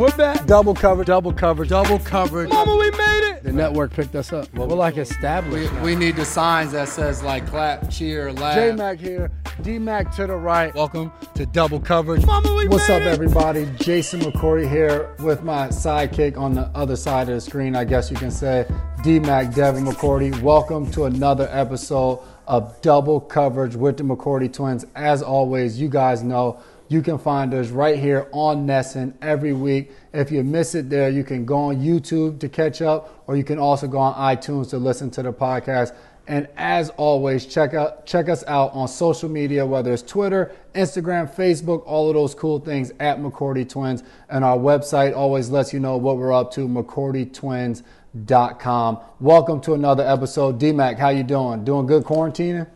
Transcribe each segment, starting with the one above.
We're back. Double coverage, double coverage, Double coverage. Mama, we made it. The network picked us up. Well, We're like established. now. We need the signs that says like clap, cheer, laugh. J Mac here, D Mac to the right. Welcome to double coverage. Mama, we What's made up, it. everybody? Jason McCourty here with my sidekick on the other side of the screen, I guess you can say. D Mac Devin McCourty. Welcome to another episode of Double Coverage with the McCourty Twins. As always, you guys know you can find us right here on NESN every week. If you miss it there, you can go on YouTube to catch up, or you can also go on iTunes to listen to the podcast. And as always, check out check us out on social media, whether it's Twitter, Instagram, Facebook, all of those cool things at McCourty Twins. And our website always lets you know what we're up to, McCourtyTwins.com. Welcome to another episode. D-Mac, how you doing? Doing good quarantining?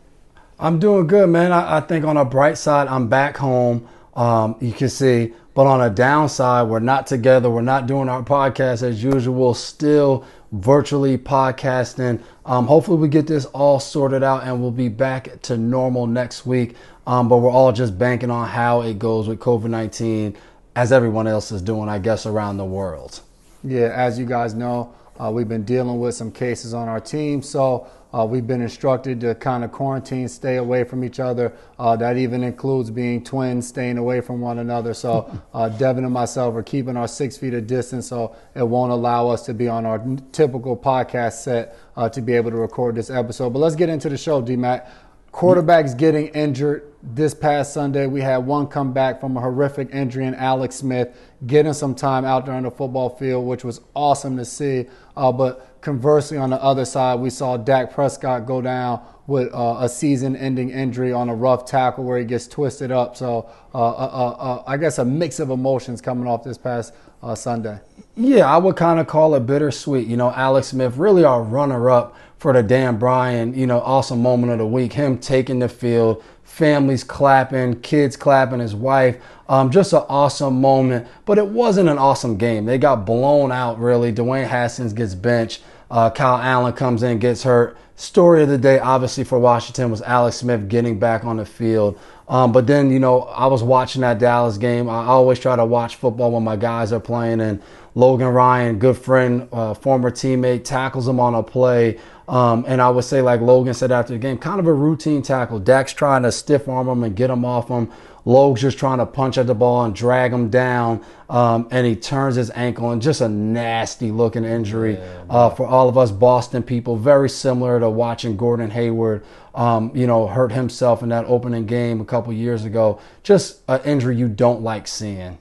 I'm doing good, man. I, I think on a bright side, I'm back home. Um, you can see, but on a downside, we're not together. We're not doing our podcast as usual. Still virtually podcasting. Um, hopefully, we get this all sorted out and we'll be back to normal next week. Um, but we're all just banking on how it goes with COVID 19, as everyone else is doing, I guess, around the world. Yeah, as you guys know, uh, we've been dealing with some cases on our team, so uh, we've been instructed to kind of quarantine, stay away from each other. Uh, that even includes being twins, staying away from one another. So uh, Devin and myself are keeping our six feet of distance, so it won't allow us to be on our typical podcast set uh, to be able to record this episode. But let's get into the show, D Mac. Quarterbacks getting injured this past Sunday. We had one come back from a horrific injury in Alex Smith, getting some time out there on the football field, which was awesome to see. Uh, but conversely, on the other side, we saw Dak Prescott go down with uh, a season-ending injury on a rough tackle where he gets twisted up. So uh, uh, uh, uh, I guess a mix of emotions coming off this past Sunday. Yeah, I would kind of call it bittersweet. You know, Alex Smith, really our runner up for the Dan Bryan, you know, awesome moment of the week. Him taking the field, families clapping, kids clapping, his wife. Um, just an awesome moment. But it wasn't an awesome game. They got blown out, really. Dwayne Haskins gets benched. Uh, Kyle Allen comes in, gets hurt. Story of the day, obviously, for Washington was Alex Smith getting back on the field. Um, but then, you know, I was watching that Dallas game. I always try to watch football when my guys are playing, and Logan Ryan, good friend, uh, former teammate, tackles him on a play. Um, and I would say, like Logan said after the game, kind of a routine tackle. Dak's trying to stiff arm him and get him off him. Logan's just trying to punch at the ball and drag him down, um, and he turns his ankle, and just a nasty looking injury uh, for all of us Boston people. Very similar to watching Gordon Hayward, um, you know, hurt himself in that opening game a couple years ago. Just an injury you don't like seeing.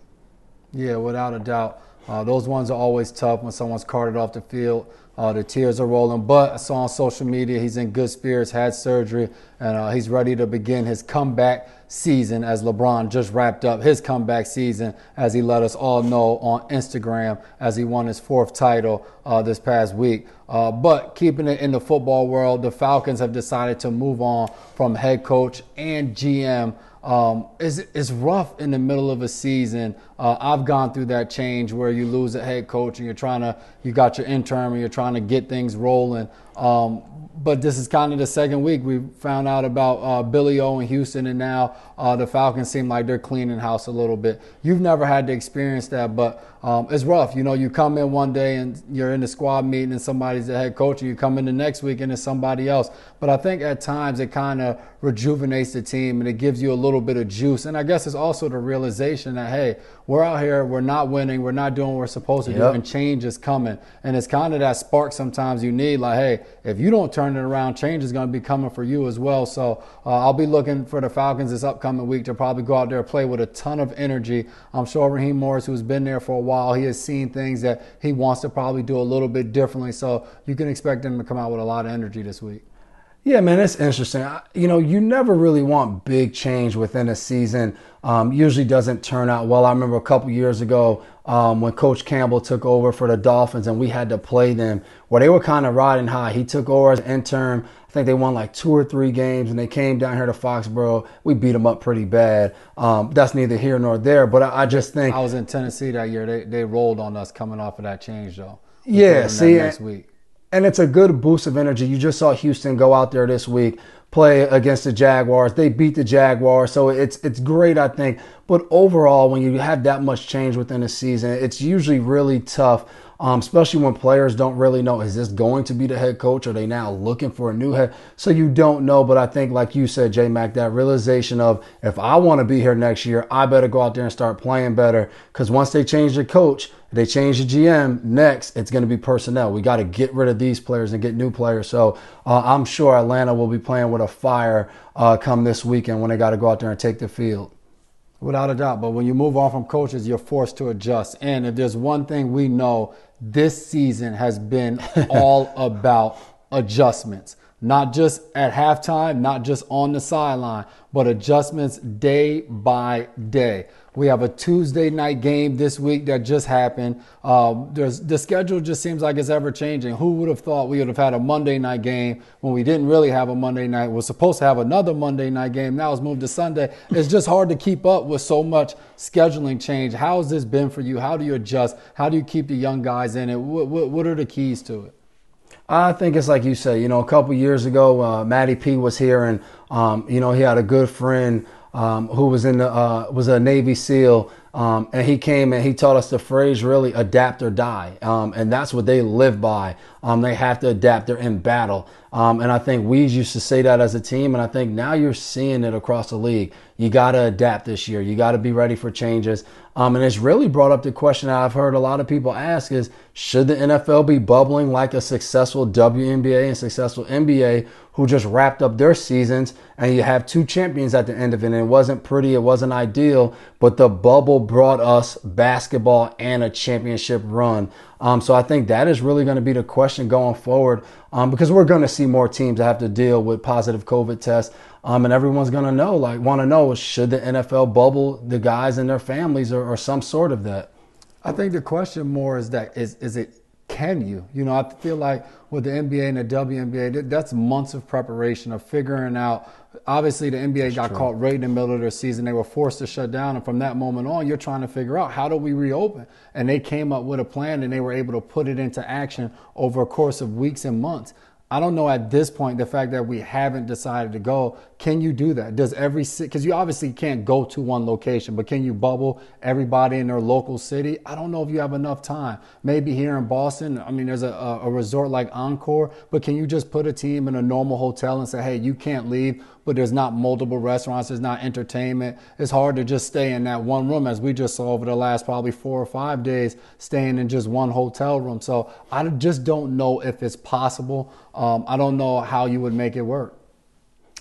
Yeah, without a doubt. Uh, those ones are always tough when someone's carted off the field. Uh, the tears are rolling, but I saw on social media he's in good spirits, had surgery, and uh, he's ready to begin his comeback season as LeBron just wrapped up his comeback season, as he let us all know on Instagram as he won his fourth title uh, this past week. Uh, but keeping it in the football world, the Falcons have decided to move on from head coach and GM. Um, it's, it's rough in the middle of a season. Uh, I've gone through that change where you lose a head coach and you're trying to, you got your interim and you're trying to get things rolling. Um, but this is kind of the second week we found out about uh, Billy O in Houston, and now uh, the Falcons seem like they're cleaning house a little bit. You've never had to experience that, but um, it's rough. You know, you come in one day and you're in the squad meeting, and somebody's the head coach, and you come in the next week and it's somebody else. But I think at times it kind of rejuvenates the team and it gives you a little bit of juice. And I guess it's also the realization that hey, we're out here, we're not winning, we're not doing what we're supposed to do, and change is coming. And it's kind of that spark sometimes you need. Like, hey, if you don't turn it around, change is going to be coming for you as well. So uh, I'll be looking for the Falcons this upcoming week to probably go out there and play with a ton of energy. I'm sure Raheem Morris, who's been there for a while, he has seen things that he wants to probably do a little bit differently. So you can expect him to come out with a lot of energy this week. Yeah, man, it's interesting. You know, you never really want big change within a season. Um, usually doesn't turn out well. I remember a couple years ago um, when Coach Campbell took over for the Dolphins and we had to play them, where they were kind of riding high. He took over as intern. I think they won like two or three games, and they came down here to Foxborough. We beat them up pretty bad. Um, that's neither here nor there. But I, I just think I was in Tennessee that year. They, they rolled on us coming off of that change, though. We Yeah, see, next week. And it's a good boost of energy. You just saw Houston go out there this week, play against the Jaguars. They beat the Jaguars, so it's it's great, I think. But overall, when you have that much change within a season, it's usually really tough um, especially when players don't really know is this going to be the head coach? Are they now looking for a new head? So you don't know. But I think, like you said, J Mac, that realization of if I want to be here next year, I better go out there and start playing better. Because once they change the coach, they change the GM. Next, it's going to be personnel. We got to get rid of these players and get new players. So uh, I'm sure Atlanta will be playing with a fire uh, come this weekend when they got to go out there and take the field. Without a doubt. But when you move on from coaches, you're forced to adjust. And if there's one thing we know, this season has been all about adjustments. Not just at halftime, not just on the sideline, but adjustments day by day. We have a Tuesday night game this week that just happened. Uh, the schedule just seems like it's ever changing. Who would have thought we would have had a Monday night game when we didn't really have a Monday night? We're supposed to have another Monday night game. Now it's moved to Sunday. It's just hard to keep up with so much scheduling change. How has this been for you? How do you adjust? How do you keep the young guys in it? What, what, what are the keys to it? I think it's like you say, You know, a couple years ago, uh, Matty P was here, and um, you know he had a good friend um, who was in the uh, was a Navy SEAL, um, and he came and he taught us the phrase really adapt or die, um, and that's what they live by. Um, they have to adapt. They're in battle, um, and I think we used to say that as a team, and I think now you're seeing it across the league. You got to adapt this year. You got to be ready for changes. Um, and it's really brought up the question I've heard a lot of people ask is should the NFL be bubbling like a successful WNBA and successful NBA who just wrapped up their seasons and you have two champions at the end of it and it wasn't pretty, it wasn't ideal, but the bubble brought us basketball and a championship run. Um, so I think that is really going to be the question going forward um, because we're going to see more teams that have to deal with positive COVID tests. Um, and everyone's going to know, like, want to know, should the NFL bubble the guys and their families or, or some sort of that? I think the question more is that is is it can you? You know, I feel like with the NBA and the WNBA, that's months of preparation of figuring out. Obviously, the NBA that's got true. caught right in the middle of their season. They were forced to shut down, and from that moment on, you're trying to figure out how do we reopen. And they came up with a plan, and they were able to put it into action over a course of weeks and months. I don't know at this point the fact that we haven't decided to go. Can you do that? Does every because you obviously can't go to one location, but can you bubble everybody in their local city? I don't know if you have enough time. Maybe here in Boston, I mean, there's a, a resort like Encore, but can you just put a team in a normal hotel and say, hey, you can't leave? But there's not multiple restaurants, there's not entertainment. It's hard to just stay in that one room, as we just saw over the last probably four or five days, staying in just one hotel room. So I just don't know if it's possible. Um, I don't know how you would make it work.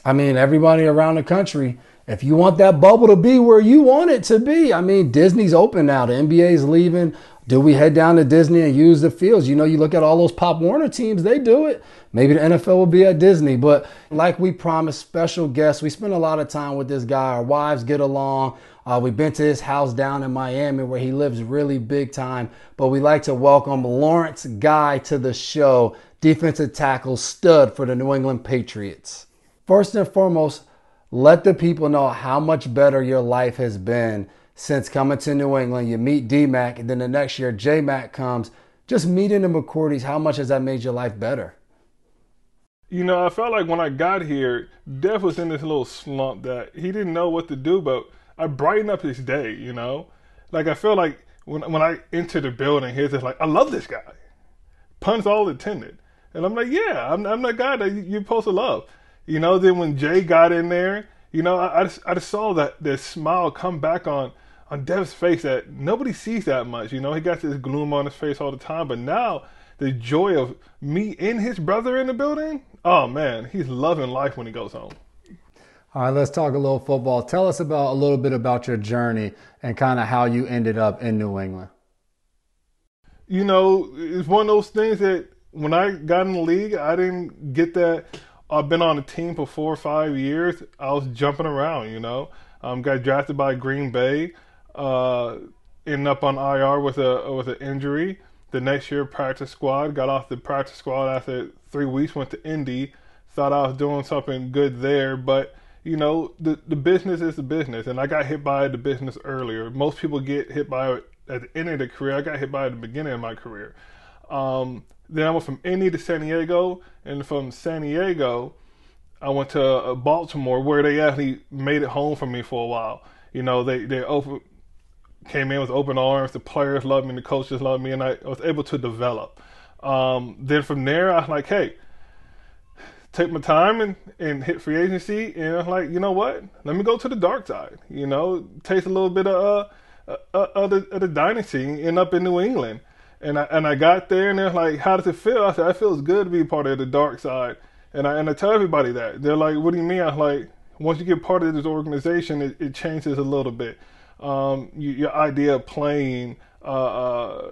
I mean, everybody around the country, if you want that bubble to be where you want it to be, I mean, Disney's open now. The NBA's leaving. Do we head down to Disney and use the fields? You know, you look at all those Pop Warner teams, they do it. Maybe the NFL will be at Disney. But like we promised, special guests, we spend a lot of time with this guy. Our wives get along. Uh, we've been to his house down in Miami where he lives really big time. But we like to welcome Lawrence Guy to the show, defensive tackle stud for the New England Patriots. First and foremost, let the people know how much better your life has been since coming to New England. You meet D Mac, and then the next year J Mac comes. Just meeting the McCourties, how much has that made your life better? You know, I felt like when I got here, Dev was in this little slump that he didn't know what to do, but I brightened up his day, you know? Like, I feel like when, when I enter the building, he's just like, I love this guy. Puns all intended. And I'm like, yeah, I'm, I'm that guy that you're supposed to love. You know, then when Jay got in there, you know, I, I, just, I just saw that, that smile come back on on Dev's face that nobody sees that much. You know, he got this gloom on his face all the time, but now the joy of me and his brother in the building, oh man, he's loving life when he goes home. All right, let's talk a little football. Tell us about a little bit about your journey and kind of how you ended up in New England. You know, it's one of those things that when I got in the league, I didn't get that. I've been on a team for four or five years. I was jumping around, you know. Um, got drafted by Green Bay uh, ended up on IR with a with an injury. The next year, practice squad got off the practice squad after three weeks. Went to Indy. Thought I was doing something good there, but you know the the business is the business, and I got hit by the business earlier. Most people get hit by it at the end of the career. I got hit by it at the beginning of my career. Um, then I went from Indy to San Diego, and from San Diego, I went to uh, Baltimore where they actually made it home for me for a while. You know, they they open, came in with open arms. The players loved me, the coaches loved me, and I was able to develop. Um, then from there, I was like, hey, take my time and, and hit free agency. And I'm like, you know what? Let me go to the dark side. You know, taste a little bit of uh, uh, the, of the dynasty, end up in New England. And I and I got there, and they're like, "How does it feel?" I said, "It feels good to be part of the dark side." And I and I tell everybody that they're like, "What do you mean?" I'm like, "Once you get part of this organization, it, it changes a little bit. Um, you, your idea of playing, uh, uh,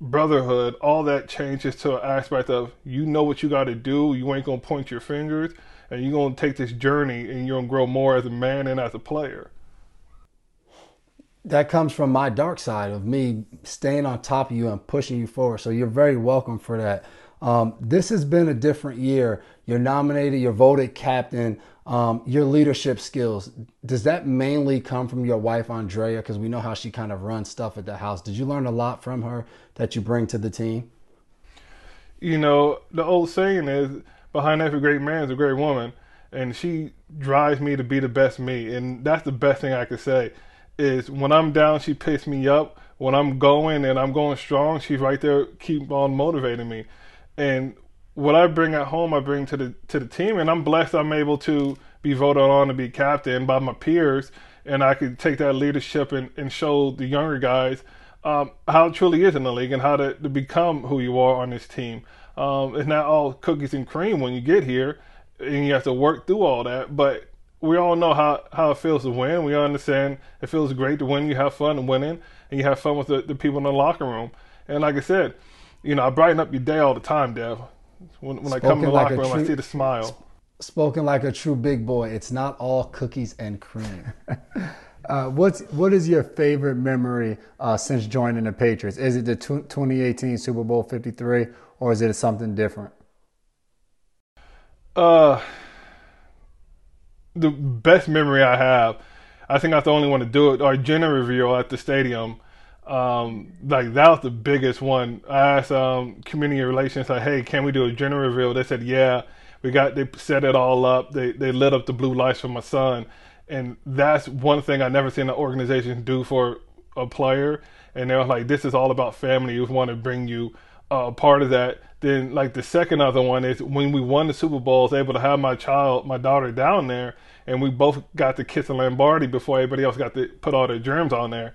brotherhood, all that changes to an aspect of you know what you got to do. You ain't gonna point your fingers, and you're gonna take this journey, and you're gonna grow more as a man and as a player." that comes from my dark side of me staying on top of you and pushing you forward. So you're very welcome for that. Um, this has been a different year. You're nominated, you're voted captain. Um, your leadership skills, does that mainly come from your wife, Andrea? Because we know how she kind of runs stuff at the house. Did you learn a lot from her that you bring to the team? You know, the old saying is behind every great man is a great woman. And she drives me to be the best me. And that's the best thing I could say is when I'm down, she picks me up. When I'm going and I'm going strong, she's right there, keep on motivating me. And what I bring at home, I bring to the to the team, and I'm blessed. I'm able to be voted on to be captain by my peers, and I can take that leadership and, and show the younger guys um, how it truly is in the league and how to, to become who you are on this team. Um, it's not all cookies and cream when you get here, and you have to work through all that. But we all know how, how it feels to win. We understand it feels great to win. You have fun winning, and you have fun with the, the people in the locker room. And like I said, you know, I brighten up your day all the time, Dev. When, when I come in the like locker room, true, I see the smile. Spoken like a true big boy. It's not all cookies and cream. uh, what's what is your favorite memory uh, since joining the Patriots? Is it the 2018 Super Bowl 53, or is it something different? Uh, the best memory I have, I think I'm the only one to do it. Our gender reveal at the stadium um, like that was the biggest one. I asked um, community relations, like, "Hey, can we do a gender reveal?" They said, "Yeah." We got they set it all up. They they lit up the blue lights for my son, and that's one thing I never seen an organization do for a player. And they were like, "This is all about family. We want to bring you uh, part of that." Then, like the second other one is when we won the Super Bowl, I was able to have my child, my daughter, down there, and we both got to kiss a Lombardi before everybody else got to put all their germs on there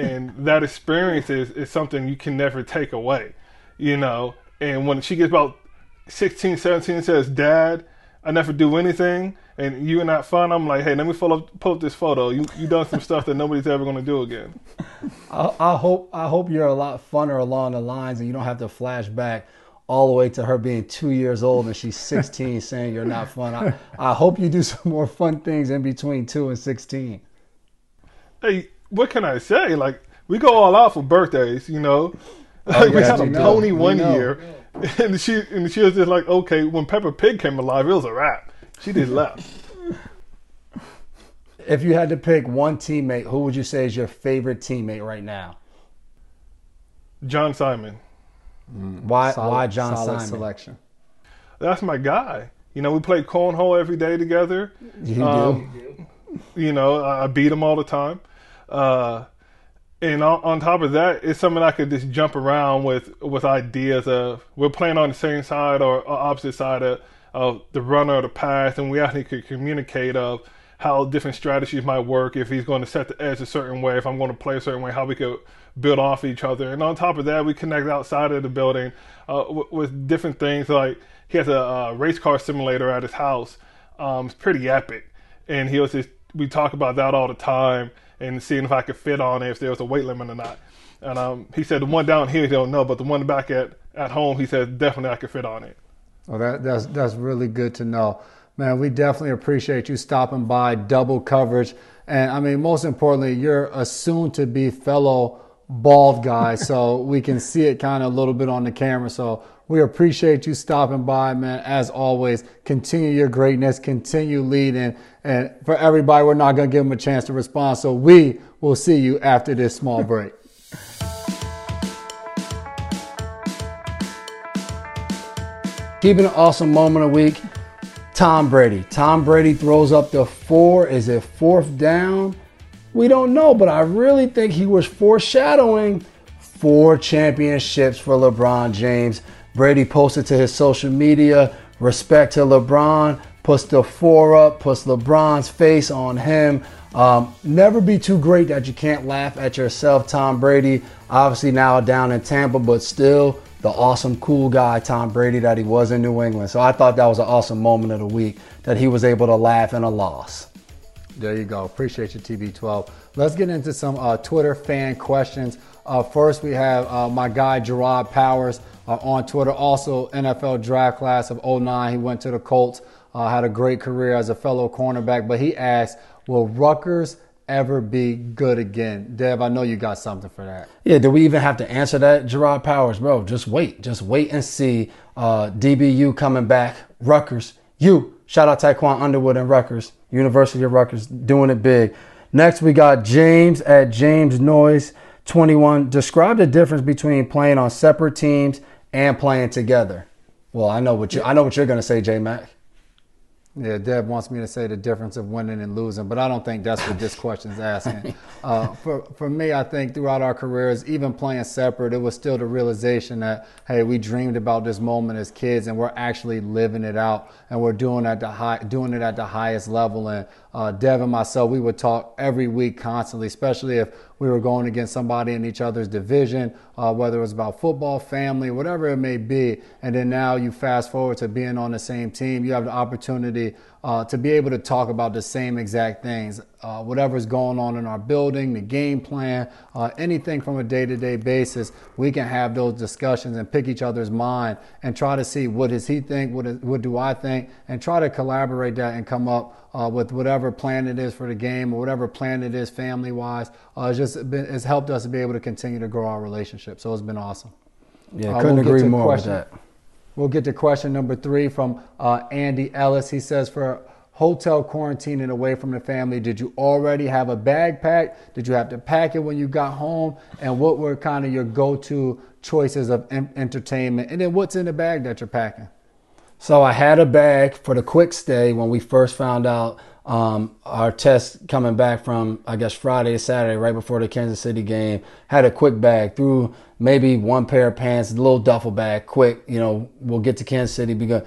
and that experience is, is something you can never take away, you know. And when she gets about 16, 17 and says, Dad, I never do anything, and you are not fun, I'm like, hey, let me pull up, pull up this photo. You you done some stuff that nobody's ever going to do again. I, I hope I hope you're a lot funner along the lines, and you don't have to flash back all the way to her being two years old and she's 16 saying you're not fun. I, I hope you do some more fun things in between two and 16. Hey, what can I say? Like we go all out for birthdays, you know. Oh, we had a know. pony We one know. year, and she and she was just like, okay. When Peppa Pig came alive, it was a wrap. She did left. If you had to pick one teammate, who would you say is your favorite teammate right now? John Simon, Why Solid- why John solid Simon? selection. that's my guy. You know, we played cornhole every day together. You Um, do. You know, I I beat him all the time. Uh, and on, on top of that, it's something I could just jump around with with ideas of we're playing on the same side or, or opposite side of, of the runner or the pass, and we actually could communicate of how different strategies might work if he's going to set the edge a certain way, if I'm going to play a certain way, how we could build off each other. And on top of that, we connect outside of the building uh, w- with different things like he has a uh, race car simulator at his house. Um, it's pretty epic, and he was just we talk about that all the time and seeing if I could fit on it, if there was a weight limit or not. And um, he said the one down here he don't know, but the one back at at home he said definitely I could fit on it. Well, that, that's that's really good to know, man. We definitely appreciate you stopping by. Double coverage, and I mean, most importantly, you're a soon-to-be fellow bald guy, so we can see it kind of a little bit on the camera. So we appreciate you stopping by, man. As always, continue your greatness, continue leading, and for everybody, we're not gonna give them a chance to respond. So we will see you after this small break. Keeping an awesome moment a week. Tom Brady. Tom Brady throws up the four. Is it fourth down? We don't know, but I really think he was foreshadowing four championships for LeBron James. Brady posted to his social media, respect to LeBron, puts the four up, puts LeBron's face on him. Um, never be too great that you can't laugh at yourself, Tom Brady. Obviously now down in Tampa, but still the awesome, cool guy, Tom Brady, that he was in New England. So I thought that was an awesome moment of the week that he was able to laugh in a loss. There you go. Appreciate you, TB12. Let's get into some uh, Twitter fan questions. Uh, first, we have uh, my guy Jerraud Powers uh, on Twitter, also NFL draft class of 09. He went to the Colts, uh, had a great career as a fellow cornerback, but he asked, Will Rutgers ever be good again? Dev, I know you got something for that. Yeah, do we even have to answer that, Jerraud Powers, bro? Just wait, just wait and see. Uh, DBU coming back, Rutgers, you. Shout out Taekwon Underwood and Rutgers, University of Rutgers, doing it big. Next, we got James at James Noise 21. Describe the difference between playing on separate teams and playing together. Well, I know what you I know what you're gonna say, J Mac. Yeah, Deb wants me to say the difference of winning and losing, but I don't think that's what this question's asking. Uh, for for me, I think throughout our careers, even playing separate, it was still the realization that hey, we dreamed about this moment as kids, and we're actually living it out, and we're doing at the high, doing it at the highest level. And uh, Dev and myself, we would talk every week constantly, especially if we were going against somebody in each other's division, uh, whether it was about football, family, whatever it may be. And then now you fast forward to being on the same team, you have the opportunity uh, to be able to talk about the same exact things, uh, whatever's going on in our building, the game plan, uh, anything from a day to day basis. We can have those discussions and pick each other's mind and try to see what does he think, what, is, what do I think, and try to collaborate that and come up uh, with whatever plan it is for the game or whatever plan it is family wise. Uh, it's just been, it's helped us to be able to continue to grow our relationship. So it's been awesome. Yeah, couldn't we'll agree more question- with that. We'll get to question number three from uh, Andy Ellis. He says, for hotel quarantining away from the family, did you already have a bag packed? Did you have to pack it when you got home? And what were kind of your go to choices of en- entertainment? And then what's in the bag that you're packing? So I had a bag for the quick stay when we first found out um, our test coming back from I guess Friday Saturday right before the Kansas City game. Had a quick bag threw maybe one pair of pants, a little duffel bag, quick. You know, we'll get to Kansas City because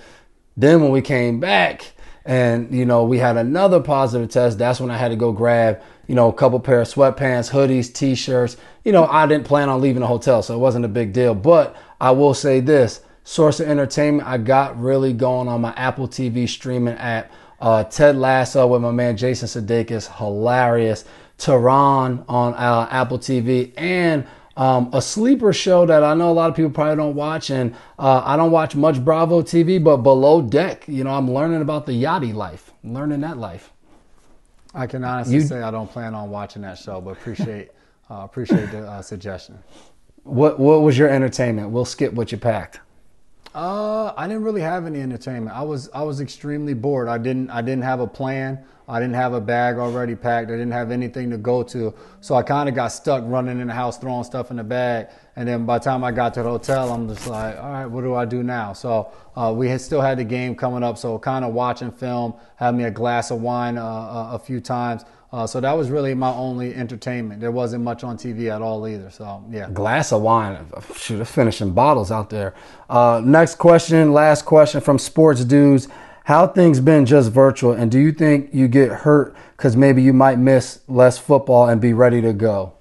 then when we came back and you know we had another positive test, that's when I had to go grab you know a couple pair of sweatpants, hoodies, t-shirts. You know, I didn't plan on leaving the hotel, so it wasn't a big deal. But I will say this source of entertainment I got really going on my Apple TV streaming app. Uh, Ted Lasso with my man Jason Sudeikis, hilarious. Tehran on uh, Apple TV and um, a sleeper show that I know a lot of people probably don't watch, and uh, I don't watch much Bravo TV, but Below Deck. You know, I'm learning about the yachty life, I'm learning that life. I can honestly You- say I don't plan on watching that show, but appreciate uh, appreciate the uh, suggestion. What What was your entertainment? We'll skip what you packed. Uh, I didn't really have any entertainment. I was I was extremely bored. I didn't I didn't have a plan. I didn't have a bag already packed. I didn't have anything to go to. So I kind of got stuck running in the house, throwing stuff in the bag. And then by the time I got to the hotel, I'm just like, all right, what do I do now? So uh, we had still had the game coming up. So kind of watching film, had me a glass of wine uh, a, a few times. Uh, so that was really my only entertainment. There wasn't much on TV at all either. So yeah. glass of wine. Shoot, they're finishing bottles out there. Uh, next question, last question from Sports Dudes. How things been just virtual, and do you think you get hurt because maybe you might miss less football and be ready to go?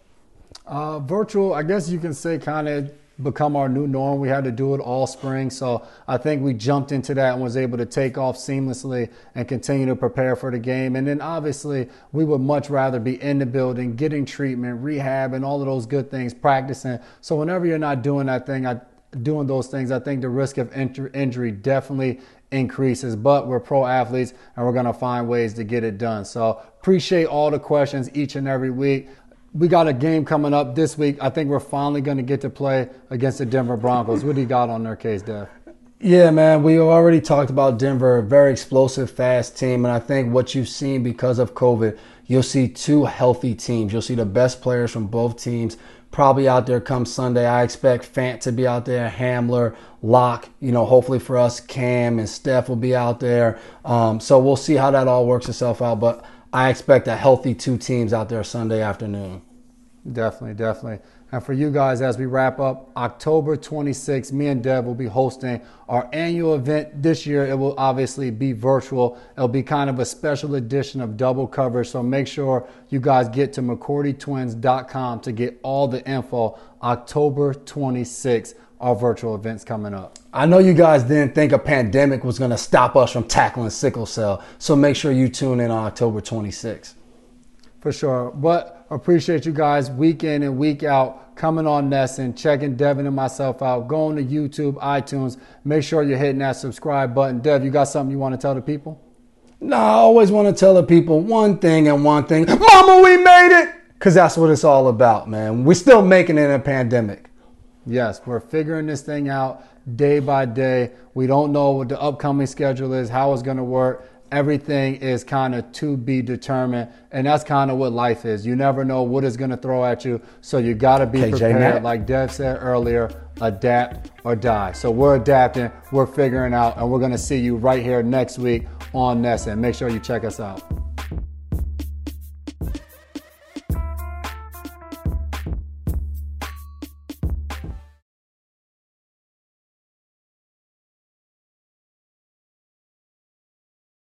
Uh, virtual, I guess you can say, kind of become our new norm. We had to do it all spring, so I think we jumped into that and was able to take off seamlessly and continue to prepare for the game. And then obviously, we would much rather be in the building, getting treatment, rehab, and all of those good things, practicing. So whenever you're not doing that thing, I doing those things, I think the risk of injury, injury definitely increases. But we're pro athletes and we're going to find ways to get it done. So appreciate all the questions each and every week. We got a game coming up this week. I think we're finally going to get to play against the Denver Broncos. What do you got on their case, Dev? Yeah, man, we already talked about Denver, a very explosive, fast team, and I think what you've seen because of COVID, you'll see two healthy teams. You'll see the best players from both teams probably out there come Sunday. I expect Fant to be out there, Hamler, Lock, you know, hopefully for us, Cam and Steph will be out there. Um, so we'll see how that all works itself out. But I expect a healthy two teams out there Sunday afternoon. Definitely, definitely. And for you guys, as we wrap up, October 26th, me and Dev will be hosting our annual event. This year, it will obviously be virtual. It'll be kind of a special edition of double coverage. So make sure you guys get to McCourtyTwins.com to get all the info. October 26th, our virtual events coming up. I know you guys didn't think a pandemic was going to stop us from tackling sickle cell. So make sure you tune in on October 26th. For sure. But appreciate you guys week in and week out coming on NESN, checking Devin and myself out, going to YouTube, iTunes. Make sure you're hitting that subscribe button. Dev, you got something you want to tell the people? No, I always want to tell the people one thing and one thing. Mama, we made it! Because that's what it's all about, man. We're still making it in a pandemic. Yes, we're figuring this thing out day by day. We don't know what the upcoming schedule is, how it's going to work everything is kind of to be determined. And that's kind of what life is. You never know what it's going to throw at you. So you got to be KJ prepared. Matt. Like Dev said earlier, adapt or die. So we're adapting, we're figuring out, and we're going to see you right here next week on NESN. Make sure you check us out.